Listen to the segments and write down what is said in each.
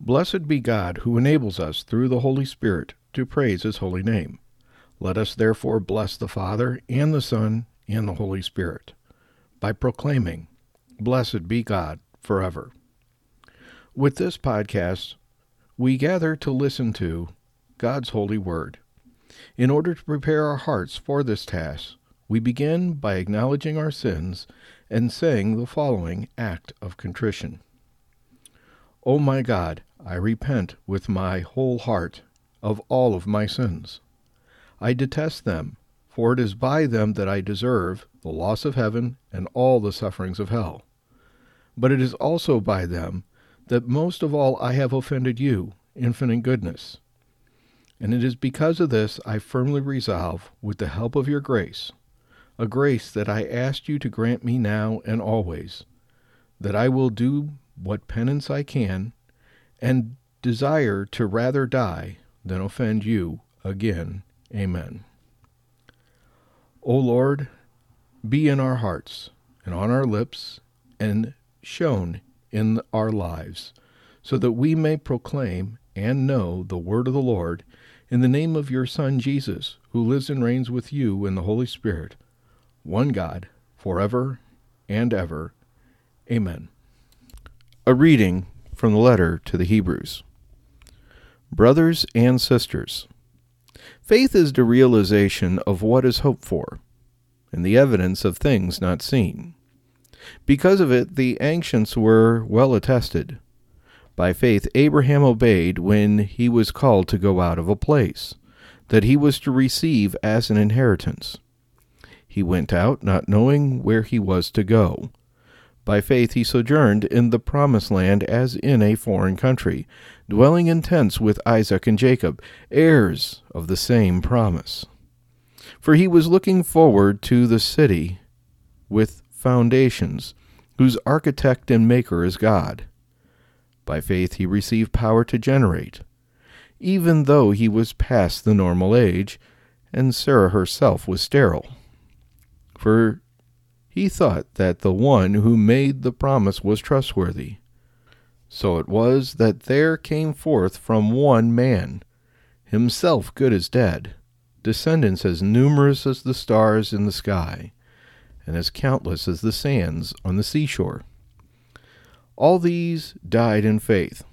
Blessed be God who enables us through the Holy Spirit to praise his holy name. Let us therefore bless the Father and the Son and the Holy Spirit by proclaiming, Blessed be God forever. With this podcast, we gather to listen to God's holy word. In order to prepare our hearts for this task, we begin by acknowledging our sins and saying the following act of contrition. O my God, I repent with my whole heart of all of my sins. I detest them, for it is by them that I deserve the loss of heaven and all the sufferings of hell. But it is also by them that most of all I have offended you, infinite goodness. And it is because of this I firmly resolve, with the help of your grace, a grace that I ask you to grant me now and always, that I will do what penance I can and desire to rather die than offend you again. Amen. O Lord, be in our hearts and on our lips and shown in our lives, so that we may proclaim and know the word of the Lord in the name of your Son Jesus, who lives and reigns with you in the Holy Spirit, one God, forever and ever. Amen. A reading from the letter to the Hebrews. Brothers and sisters, faith is the realization of what is hoped for and the evidence of things not seen. Because of it, the ancients were well attested. By faith, Abraham obeyed when he was called to go out of a place that he was to receive as an inheritance. He went out, not knowing where he was to go. By faith he sojourned in the promised land as in a foreign country, dwelling in tents with Isaac and Jacob, heirs of the same promise. For he was looking forward to the city with foundations, whose architect and maker is God. By faith he received power to generate, even though he was past the normal age, and Sarah herself was sterile. For he thought that the one who made the promise was trustworthy. So it was that there came forth from one man, himself good as dead, descendants as numerous as the stars in the sky, and as countless as the sands on the seashore. All these died in faith.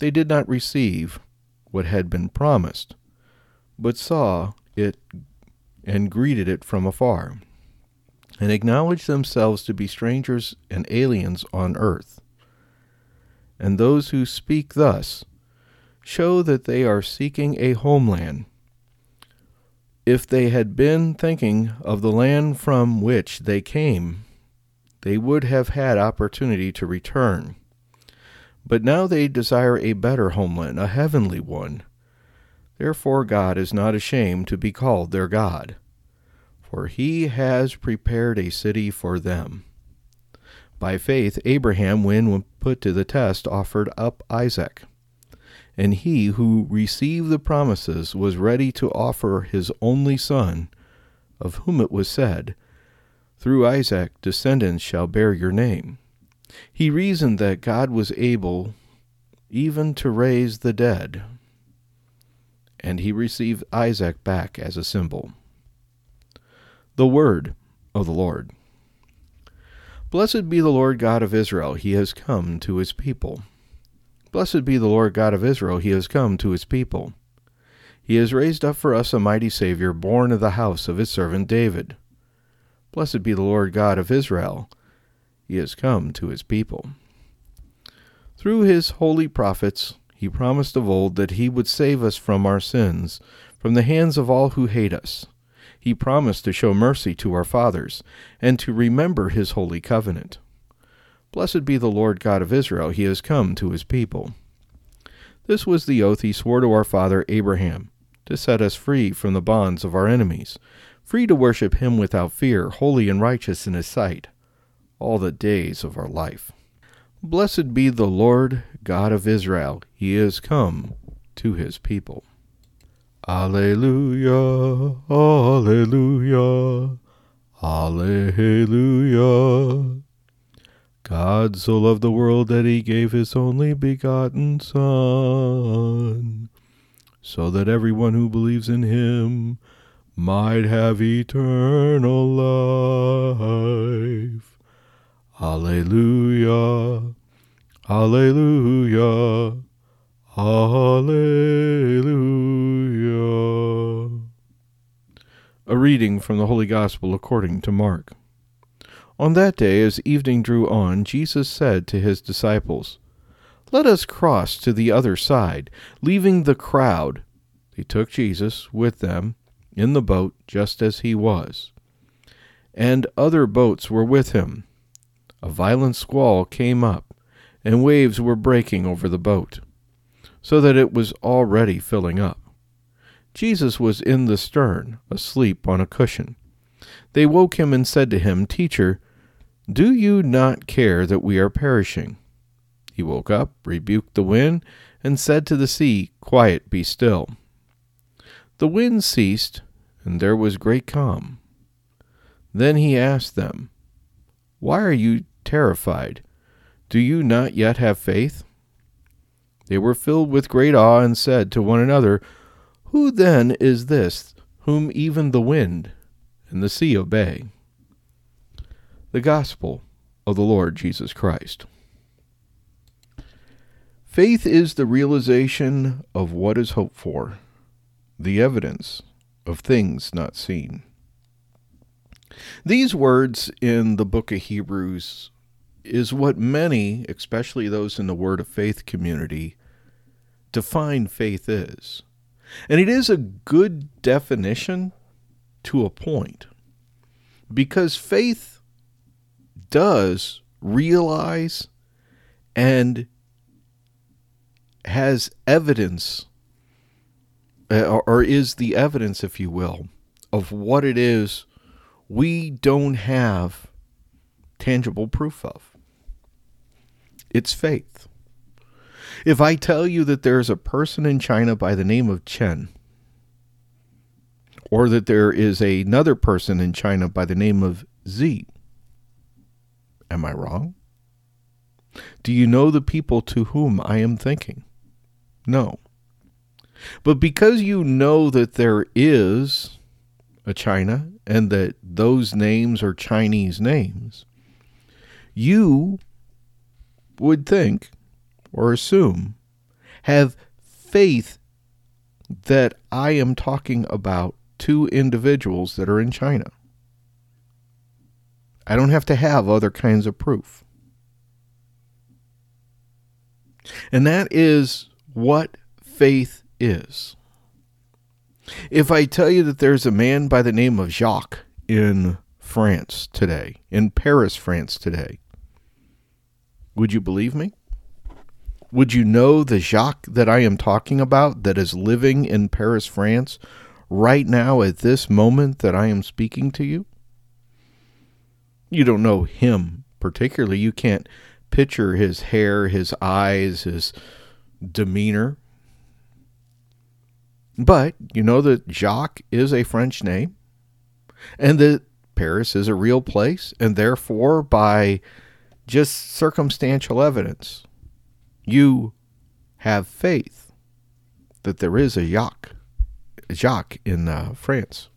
They did not receive what had been promised, but saw it and greeted it from afar and acknowledge themselves to be strangers and aliens on earth. And those who speak thus show that they are seeking a homeland. If they had been thinking of the land from which they came, they would have had opportunity to return. But now they desire a better homeland, a heavenly one. Therefore, God is not ashamed to be called their God for he has prepared a city for them. By faith, Abraham, when put to the test, offered up Isaac. And he who received the promises was ready to offer his only son, of whom it was said, Through Isaac descendants shall bear your name. He reasoned that God was able even to raise the dead, and he received Isaac back as a symbol. The word of the Lord. Blessed be the Lord God of Israel, he has come to his people. Blessed be the Lord God of Israel, he has come to his people. He has raised up for us a mighty Saviour, born of the house of his servant David. Blessed be the Lord God of Israel, he has come to his people. Through his holy prophets, he promised of old that he would save us from our sins, from the hands of all who hate us he promised to show mercy to our fathers, and to remember his holy covenant. Blessed be the Lord God of Israel, he has come to his people. This was the oath he swore to our father Abraham, to set us free from the bonds of our enemies, free to worship him without fear, holy and righteous in his sight, all the days of our life. Blessed be the Lord God of Israel, he is come to his people. Alleluia, Alleluia, Alleluia. God so loved the world that he gave his only begotten Son, so that everyone who believes in him might have eternal life. Alleluia, Alleluia, Alleluia. A reading from the Holy Gospel according to Mark. On that day, as evening drew on, Jesus said to his disciples, Let us cross to the other side. Leaving the crowd, they took Jesus with them in the boat just as he was. And other boats were with him. A violent squall came up, and waves were breaking over the boat, so that it was already filling up. Jesus was in the stern, asleep on a cushion. They woke him and said to him, Teacher, do you not care that we are perishing? He woke up, rebuked the wind, and said to the sea, Quiet, be still. The wind ceased, and there was great calm. Then he asked them, Why are you terrified? Do you not yet have faith? They were filled with great awe and said to one another, Who then is this whom even the wind and the sea obey? The Gospel of the Lord Jesus Christ. Faith is the realization of what is hoped for, the evidence of things not seen. These words in the book of Hebrews is what many, especially those in the Word of Faith community, define faith is. And it is a good definition to a point. Because faith does realize and has evidence, uh, or is the evidence, if you will, of what it is we don't have tangible proof of. It's faith. If I tell you that there's a person in China by the name of Chen, or that there is another person in China by the name of Z, Am I wrong? Do you know the people to whom I am thinking? No. But because you know that there is a China and that those names are Chinese names, you would think or assume, have faith that I am talking about two individuals that are in China. I don't have to have other kinds of proof. And that is what faith is. If I tell you that there's a man by the name of Jacques in France today, in Paris, France today, would you believe me? Would you know the Jacques that I am talking about that is living in Paris, France, right now at this moment that I am speaking to you? you don't know him particularly. You can't picture his hair, his eyes, his demeanor. But you know that Jacques is a French name and that Paris is a real place, and therefore, by just circumstantial evidence, you have faith that there is a Jacques, Jacques in uh, France.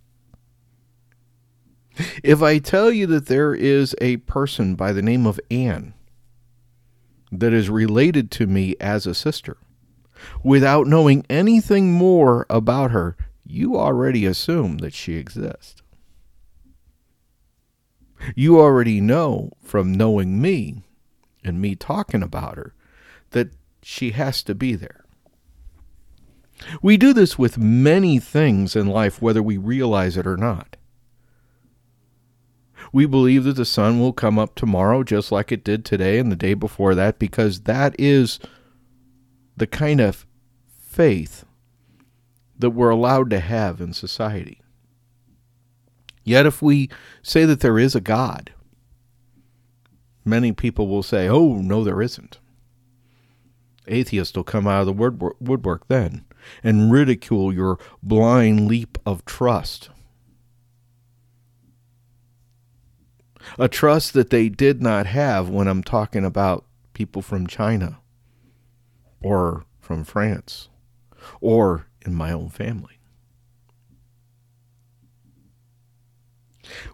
If I tell you that there is a person by the name of Anne that is related to me as a sister, without knowing anything more about her, you already assume that she exists. You already know from knowing me and me talking about her that she has to be there. We do this with many things in life, whether we realize it or not. We believe that the sun will come up tomorrow just like it did today and the day before that because that is the kind of faith that we're allowed to have in society. Yet, if we say that there is a God, many people will say, oh, no, there isn't. Atheists will come out of the woodwork then and ridicule your blind leap of trust a trust that they did not have when I'm talking about people from China or from France or in my own family.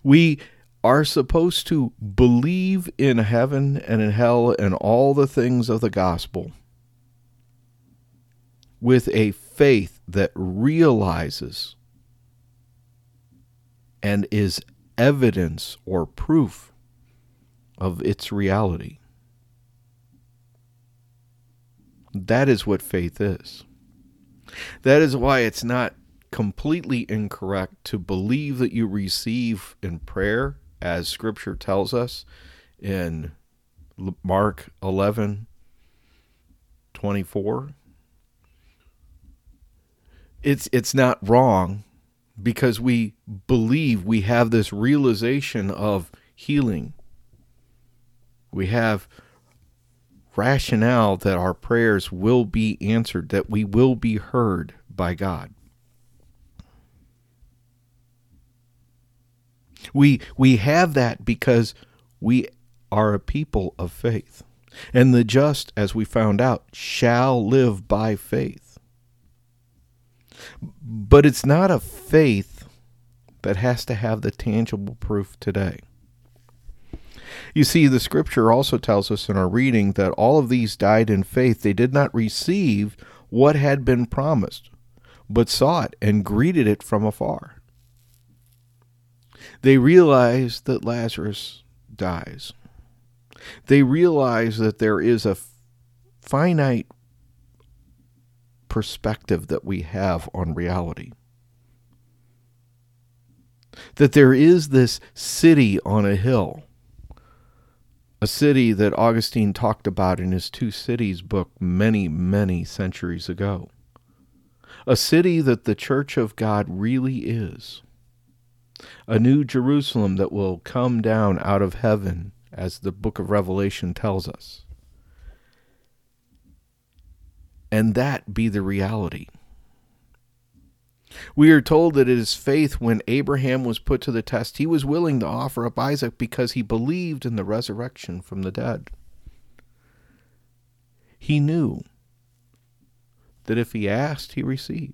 We are supposed to believe in heaven and in hell and all the things of the gospel with a faith that realizes and is evidence or proof of its reality. That is what faith is. That is why it's not completely incorrect to believe that you receive in prayer, as Scripture tells us in Mark 11 24. It's, it's not wrong because we believe we have this realization of healing. We have rationale that our prayers will be answered, that we will be heard by God. We we have that because we are a people of faith. And the just, as we found out, shall live by faith. But it's not a faith that has to have the tangible proof today. You see, the scripture also tells us in our reading that all of these died in faith. They did not receive what had been promised, but saw it and greeted it from afar. They realize that Lazarus dies. They realize that there is a finite perspective that we have on reality. That there is this city on a hill a city that Augustine talked about in his Two Cities book many, many centuries ago. A city that the Church of God really is. A new Jerusalem that will come down out of heaven, as the book of Revelation tells us. And that be the reality. We are told that it is faith when Abraham was put to the test. He was willing to offer up Isaac because he believed in the resurrection from the dead. He knew that if he asked, he received.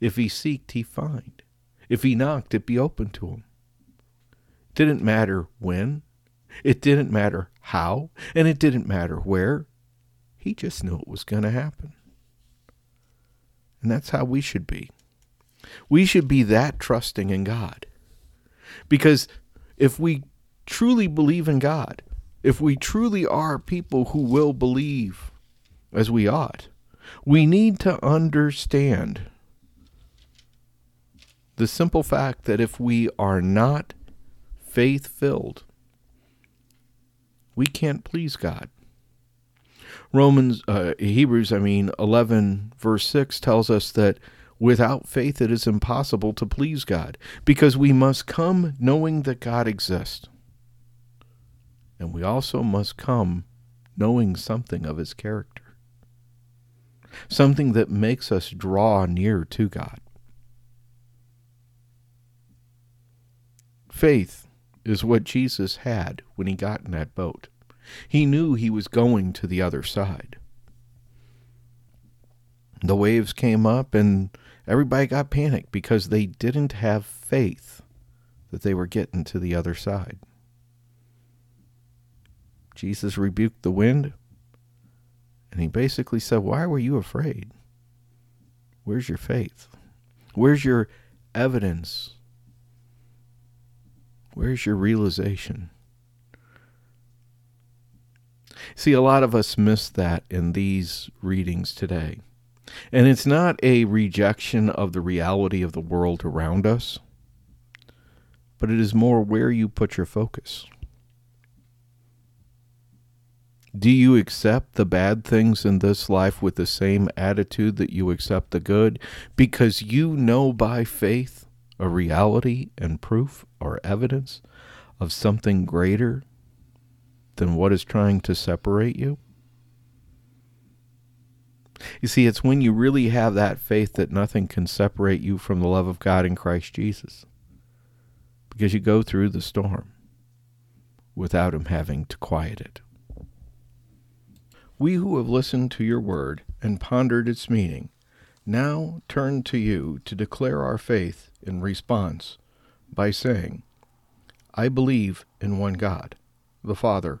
If he seeked, he find. If he knocked, it be open to him. It didn't matter when, it didn't matter how, and it didn't matter where. He just knew it was going to happen. And that's how we should be. We should be that trusting in God. Because if we truly believe in God, if we truly are people who will believe as we ought, we need to understand the simple fact that if we are not faith filled, we can't please God. Romans, uh, Hebrews, I mean, 11, verse 6 tells us that Without faith, it is impossible to please God because we must come knowing that God exists. And we also must come knowing something of his character, something that makes us draw near to God. Faith is what Jesus had when he got in that boat. He knew he was going to the other side. The waves came up and everybody got panicked because they didn't have faith that they were getting to the other side. Jesus rebuked the wind and he basically said, Why were you afraid? Where's your faith? Where's your evidence? Where's your realization? See, a lot of us miss that in these readings today. And it's not a rejection of the reality of the world around us, but it is more where you put your focus. Do you accept the bad things in this life with the same attitude that you accept the good because you know by faith a reality and proof or evidence of something greater than what is trying to separate you? You see, it's when you really have that faith that nothing can separate you from the love of God in Christ Jesus. Because you go through the storm. without him having to quiet it. We who have listened to your word and pondered its meaning now turn to you to declare our faith in response by saying, I believe in one God, the Father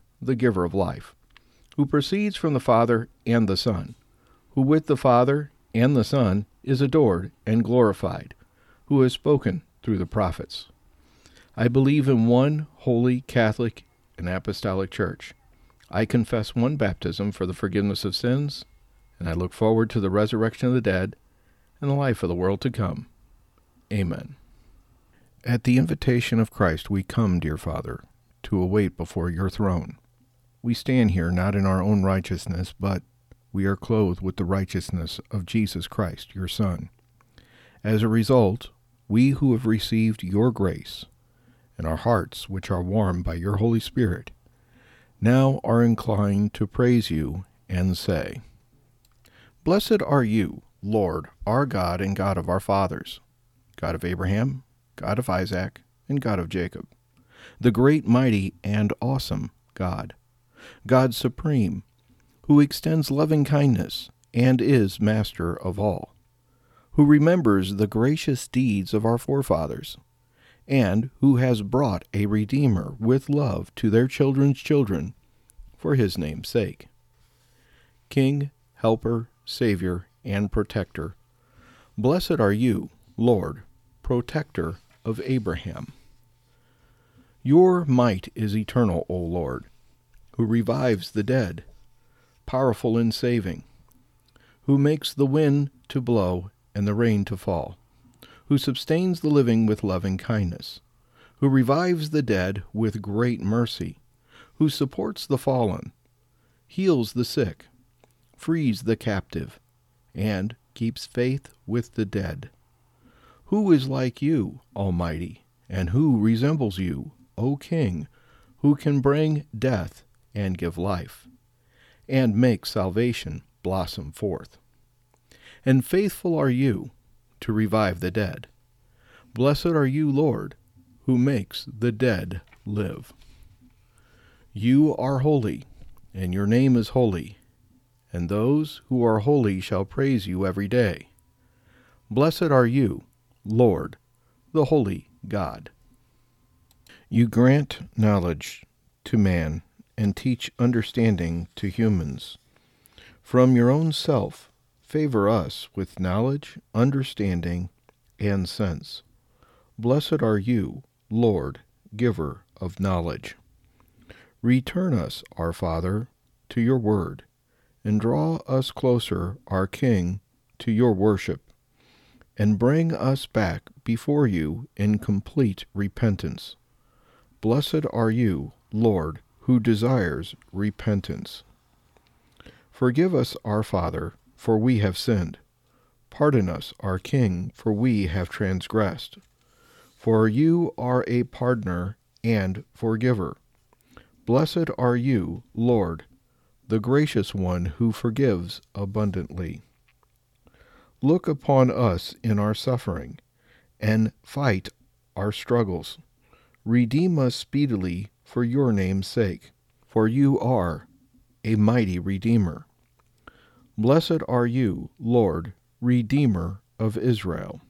the giver of life, who proceeds from the Father and the Son, who with the Father and the Son is adored and glorified, who has spoken through the prophets. I believe in one holy Catholic and Apostolic Church. I confess one baptism for the forgiveness of sins, and I look forward to the resurrection of the dead and the life of the world to come. Amen. At the invitation of Christ we come, dear Father, to await before your throne. We stand here not in our own righteousness, but we are clothed with the righteousness of Jesus Christ, your Son. As a result, we who have received your grace, and our hearts, which are warmed by your Holy Spirit, now are inclined to praise you and say, Blessed are you, Lord, our God and God of our fathers, God of Abraham, God of Isaac, and God of Jacob, the great, mighty, and awesome God, God supreme, who extends loving kindness and is master of all, who remembers the gracious deeds of our forefathers, and who has brought a Redeemer with love to their children's children for his name's sake. King, Helper, Savior, and Protector. Blessed are you, Lord, Protector of Abraham. Your might is eternal, O Lord, who revives the dead, powerful in saving, who makes the wind to blow and the rain to fall, who sustains the living with loving kindness, who revives the dead with great mercy, who supports the fallen, heals the sick, frees the captive, and keeps faith with the dead. Who is like you, Almighty, and who resembles you, O King, who can bring death and give life, and make salvation blossom forth? And faithful are you to revive the dead. Blessed are you, Lord, who makes the dead live. You are holy, and your name is holy and those who are holy shall praise you every day. Blessed are you, Lord, the holy God. You grant knowledge to man and teach understanding to humans. From your own self, favor us with knowledge, understanding, and sense. Blessed are you, Lord, giver of knowledge. Return us, our Father, to your word and draw us closer, our King, to your worship, and bring us back before you in complete repentance. Blessed are you, Lord, who desires repentance. Forgive us, our Father, for we have sinned. Pardon us, our King, for we have transgressed. For you are a pardoner and forgiver. Blessed are you, Lord, the gracious one who forgives abundantly. Look upon us in our suffering, and fight our struggles. Redeem us speedily for your name's sake, for you are a mighty Redeemer. Blessed are you, Lord, Redeemer of Israel.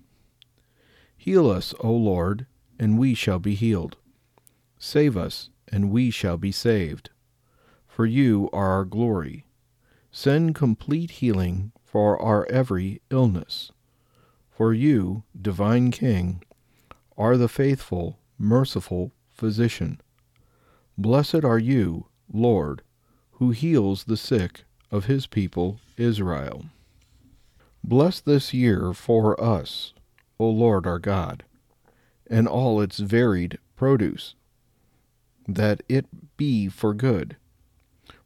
Heal us, O Lord, and we shall be healed. Save us, and we shall be saved for you are our glory. Send complete healing for our every illness. For you, divine King, are the faithful, merciful physician. Blessed are you, Lord, who heals the sick of his people Israel. Bless this year for us, O Lord our God, and all its varied produce, that it be for good.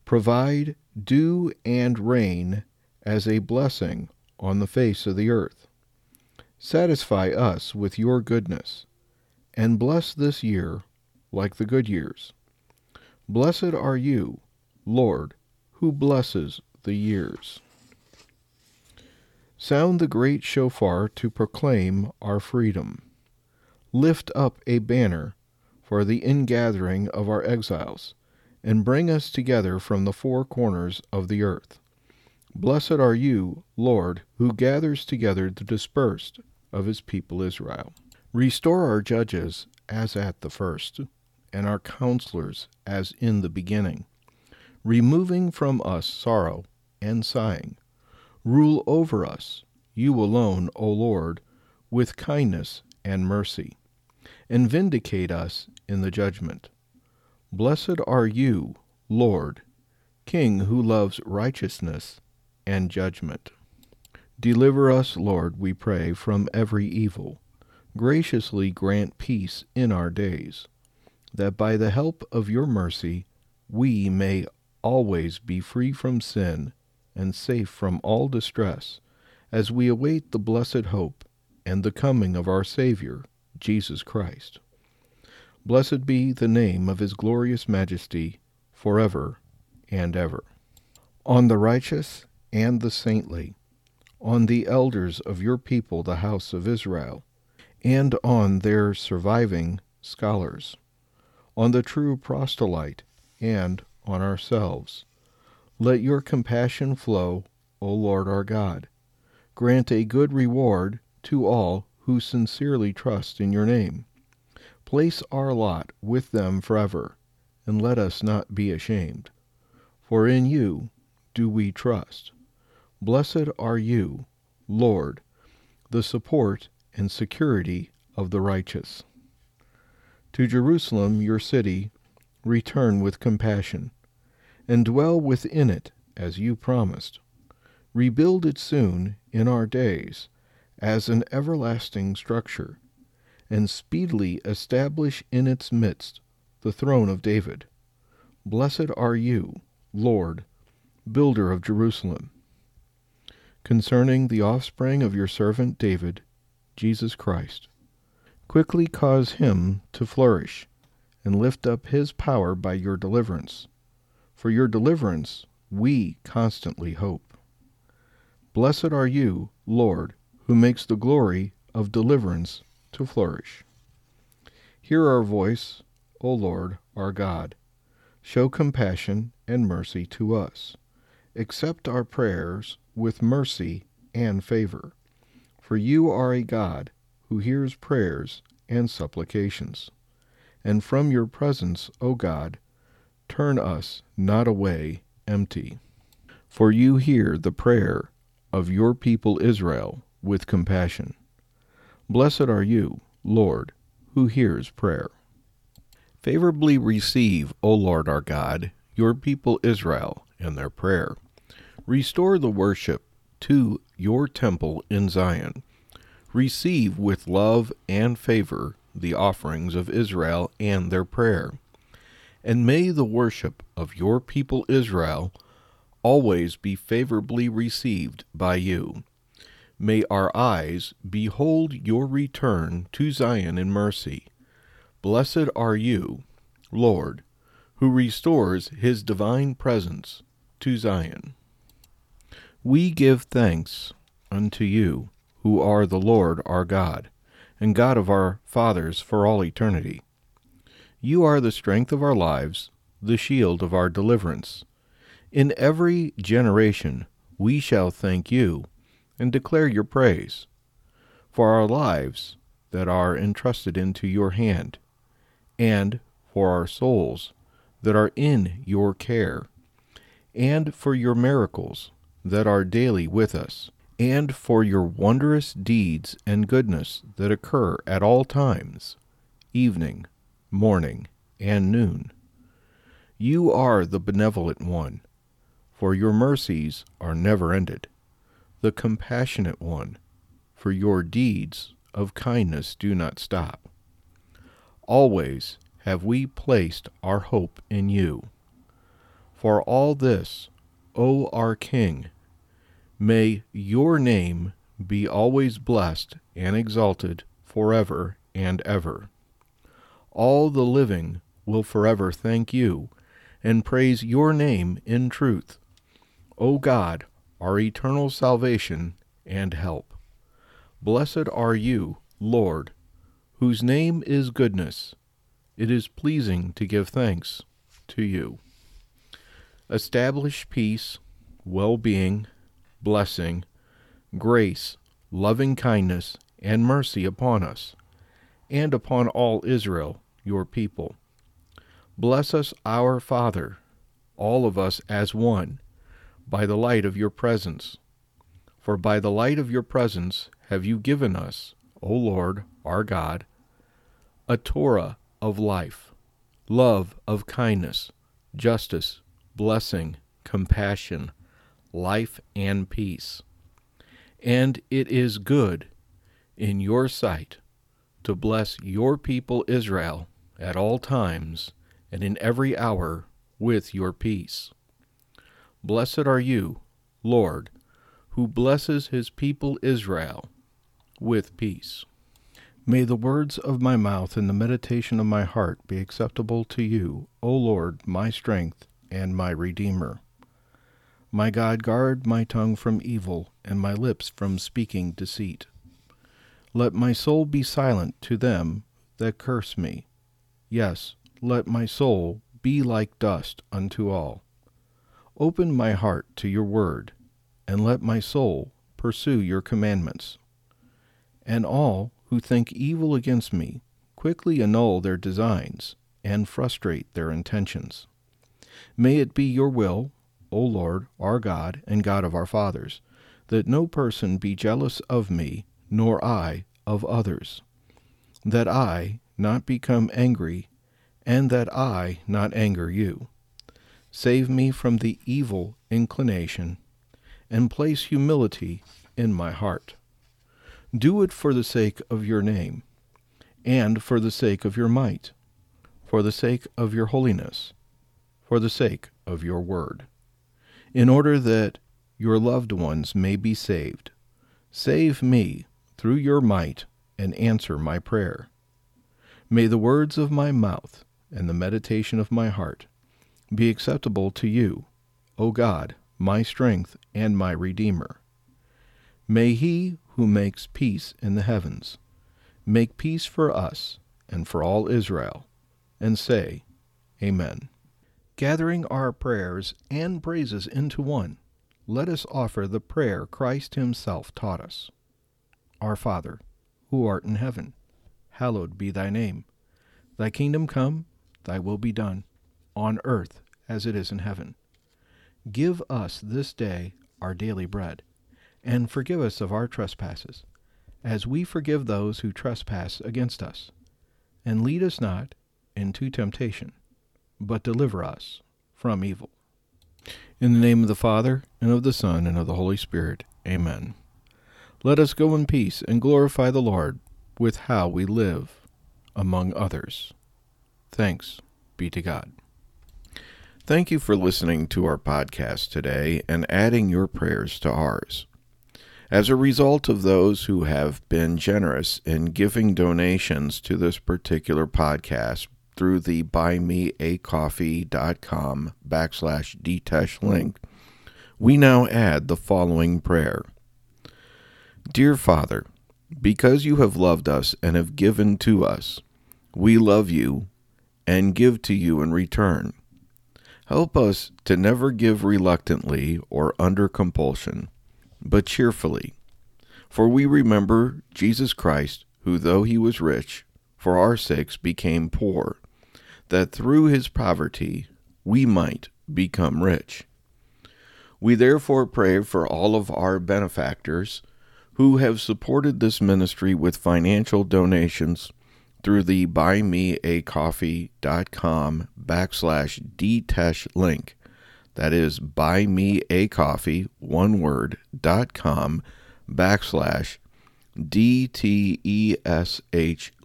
Provide dew and rain as a blessing on the face of the earth. Satisfy us with your goodness, and bless this year like the good years. Blessed are you, Lord, who blesses the years. Sound the great shofar to proclaim our freedom. Lift up a banner for the ingathering of our exiles, and bring us together from the four corners of the earth. Blessed are you, Lord, who gathers together the dispersed of his people Israel. Restore our judges as at the first, and our counselors as in the beginning, removing from us sorrow and sighing Rule over us, you alone, O Lord, with kindness and mercy, and vindicate us in the judgment. Blessed are you, Lord, King who loves righteousness and judgment. Deliver us, Lord, we pray, from every evil. Graciously grant peace in our days, that by the help of your mercy we may always be free from sin and safe from all distress, as we await the blessed hope and the coming of our Saviour, Jesus Christ. Blessed be the name of his glorious majesty forever and ever. On the righteous and the saintly, on the elders of your people, the house of Israel, and on their surviving scholars, on the true proselyte, and on ourselves let your compassion flow, O Lord our God. Grant a good reward to all who sincerely trust in your name. Place our lot with them forever, and let us not be ashamed. For in you do we trust. Blessed are you, Lord, the support and security of the righteous. To Jerusalem, your city, return with compassion and dwell within it as you promised. Rebuild it soon in our days as an everlasting structure, and speedily establish in its midst the throne of David. Blessed are you, Lord, builder of Jerusalem. Concerning the offspring of your servant David, Jesus Christ, quickly cause him to flourish, and lift up his power by your deliverance for your deliverance we constantly hope. Blessed are you, Lord, who makes the glory of deliverance to flourish. Hear our voice, O Lord, our God. Show compassion and mercy to us. Accept our prayers with mercy and favor. For you are a God who hears prayers and supplications. And from your presence, O God, Turn us not away empty. For you hear the prayer of your people Israel with compassion. Blessed are you, Lord, who hears prayer. Favorably receive, O Lord our God, your people Israel and their prayer. Restore the worship to your temple in Zion. Receive with love and favor the offerings of Israel and their prayer and may the worship of your people Israel always be favorably received by you. May our eyes behold your return to Zion in mercy. Blessed are you, Lord, who restores his divine presence to Zion. We give thanks unto you, who are the Lord our God, and God of our fathers for all eternity. You are the strength of our lives, the shield of our deliverance. In every generation we shall thank you and declare your praise. For our lives that are entrusted into your hand, and for our souls that are in your care, and for your miracles that are daily with us, and for your wondrous deeds and goodness that occur at all times, evening, morning, and noon. You are the benevolent one, for your mercies are never ended, the compassionate one, for your deeds of kindness do not stop. Always have we placed our hope in you. For all this, O our King, may your name be always blessed and exalted forever and ever. All the living will forever thank you and praise your name in truth. O God, our eternal salvation and help. Blessed are you, Lord, whose name is goodness. It is pleasing to give thanks to you. Establish peace, well being, blessing, grace, loving kindness, and mercy upon us, and upon all Israel, your people. Bless us, our Father, all of us as one, by the light of your presence. For by the light of your presence have you given us, O Lord, our God, a Torah of life, love of kindness, justice, blessing, compassion, life, and peace. And it is good in your sight to bless your people Israel at all times and in every hour with your peace. Blessed are you, Lord, who blesses his people Israel with peace. May the words of my mouth and the meditation of my heart be acceptable to you, O Lord, my strength and my Redeemer. My God, guard my tongue from evil and my lips from speaking deceit. Let my soul be silent to them that curse me. Yes, let my soul be like dust unto all. Open my heart to your word, and let my soul pursue your commandments. And all who think evil against me quickly annul their designs and frustrate their intentions. May it be your will, O Lord, our God and God of our fathers, that no person be jealous of me, nor I of others, that I not become angry, and that I not anger you. Save me from the evil inclination, and place humility in my heart. Do it for the sake of your name, and for the sake of your might, for the sake of your holiness, for the sake of your word, in order that your loved ones may be saved. Save me through your might and answer my prayer. May the words of my mouth and the meditation of my heart be acceptable to you, O God, my strength and my Redeemer. May he who makes peace in the heavens make peace for us and for all Israel, and say, Amen. Gathering our prayers and praises into one, let us offer the prayer Christ Himself taught us. Our Father, who art in heaven, hallowed be thy name. Thy kingdom come, thy will be done, on earth as it is in heaven. Give us this day our daily bread, and forgive us of our trespasses, as we forgive those who trespass against us. And lead us not into temptation, but deliver us from evil. In the name of the Father, and of the Son, and of the Holy Spirit. Amen. Let us go in peace and glorify the Lord with how we live among others. Thanks be to God. Thank you for listening to our podcast today and adding your prayers to ours. As a result of those who have been generous in giving donations to this particular podcast through the buymeacoffee.com backslash dtesh link, we now add the following prayer. Dear Father, because you have loved us and have given to us, we love you and give to you in return. Help us to never give reluctantly or under compulsion, but cheerfully. For we remember Jesus Christ, who, though he was rich, for our sakes became poor, that through his poverty we might become rich. We therefore pray for all of our benefactors who have supported this ministry with financial donations through the buymeacoffee.com backslash dtesh link. That is buymeacoffee, one word, dot com backslash DTESH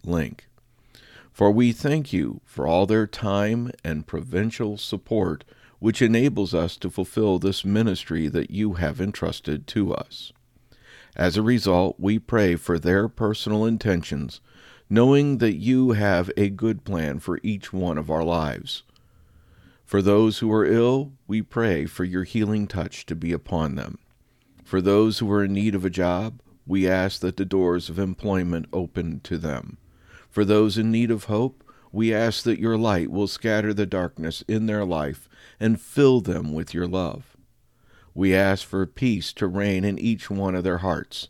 link. For we thank you for all their time and provincial support, which enables us to fulfill this ministry that you have entrusted to us. As a result, we pray for their personal intentions, knowing that you have a good plan for each one of our lives. For those who are ill, we pray for your healing touch to be upon them. For those who are in need of a job, we ask that the doors of employment open to them. For those in need of hope, we ask that your light will scatter the darkness in their life and fill them with your love. We ask for peace to reign in each one of their hearts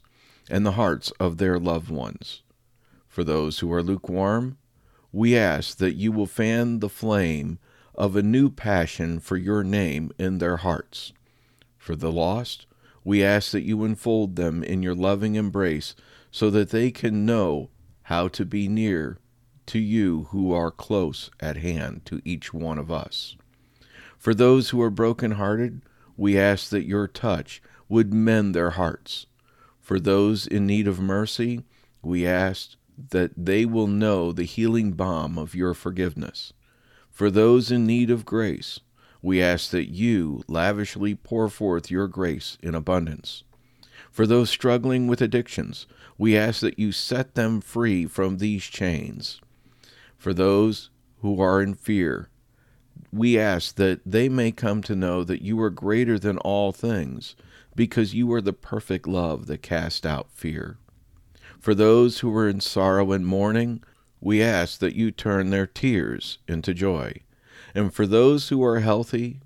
and the hearts of their loved ones. For those who are lukewarm, we ask that you will fan the flame of a new passion for your name in their hearts. For the lost, we ask that you enfold them in your loving embrace so that they can know how to be near to you who are close at hand to each one of us. For those who are broken-hearted, we ask that your touch would mend their hearts. For those in need of mercy, we ask that they will know the healing balm of your forgiveness. For those in need of grace, we ask that you lavishly pour forth your grace in abundance. For those struggling with addictions, we ask that you set them free from these chains. For those who are in fear, we ask that they may come to know that you are greater than all things, because you are the perfect love that casts out fear. For those who are in sorrow and mourning, we ask that you turn their tears into joy. And for those who are healthy,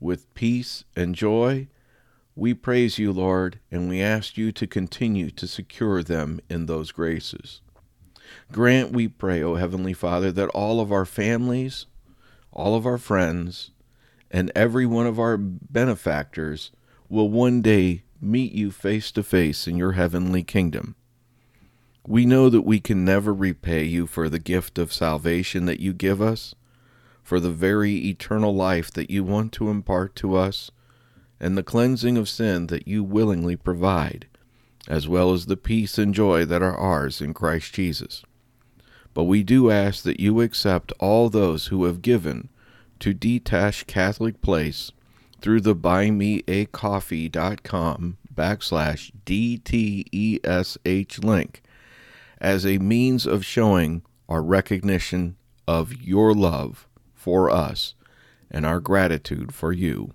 with peace and joy, we praise you, Lord, and we ask you to continue to secure them in those graces. Grant, we pray, O Heavenly Father, that all of our families, all of our friends, and every one of our benefactors will one day meet you face to face in your heavenly kingdom. We know that we can never repay you for the gift of salvation that you give us, for the very eternal life that you want to impart to us, and the cleansing of sin that you willingly provide, as well as the peace and joy that are ours in Christ Jesus. But we do ask that you accept all those who have given to Detash Catholic Place through the buymeacoffee.com backslash DTESH link as a means of showing our recognition of your love for us and our gratitude for you.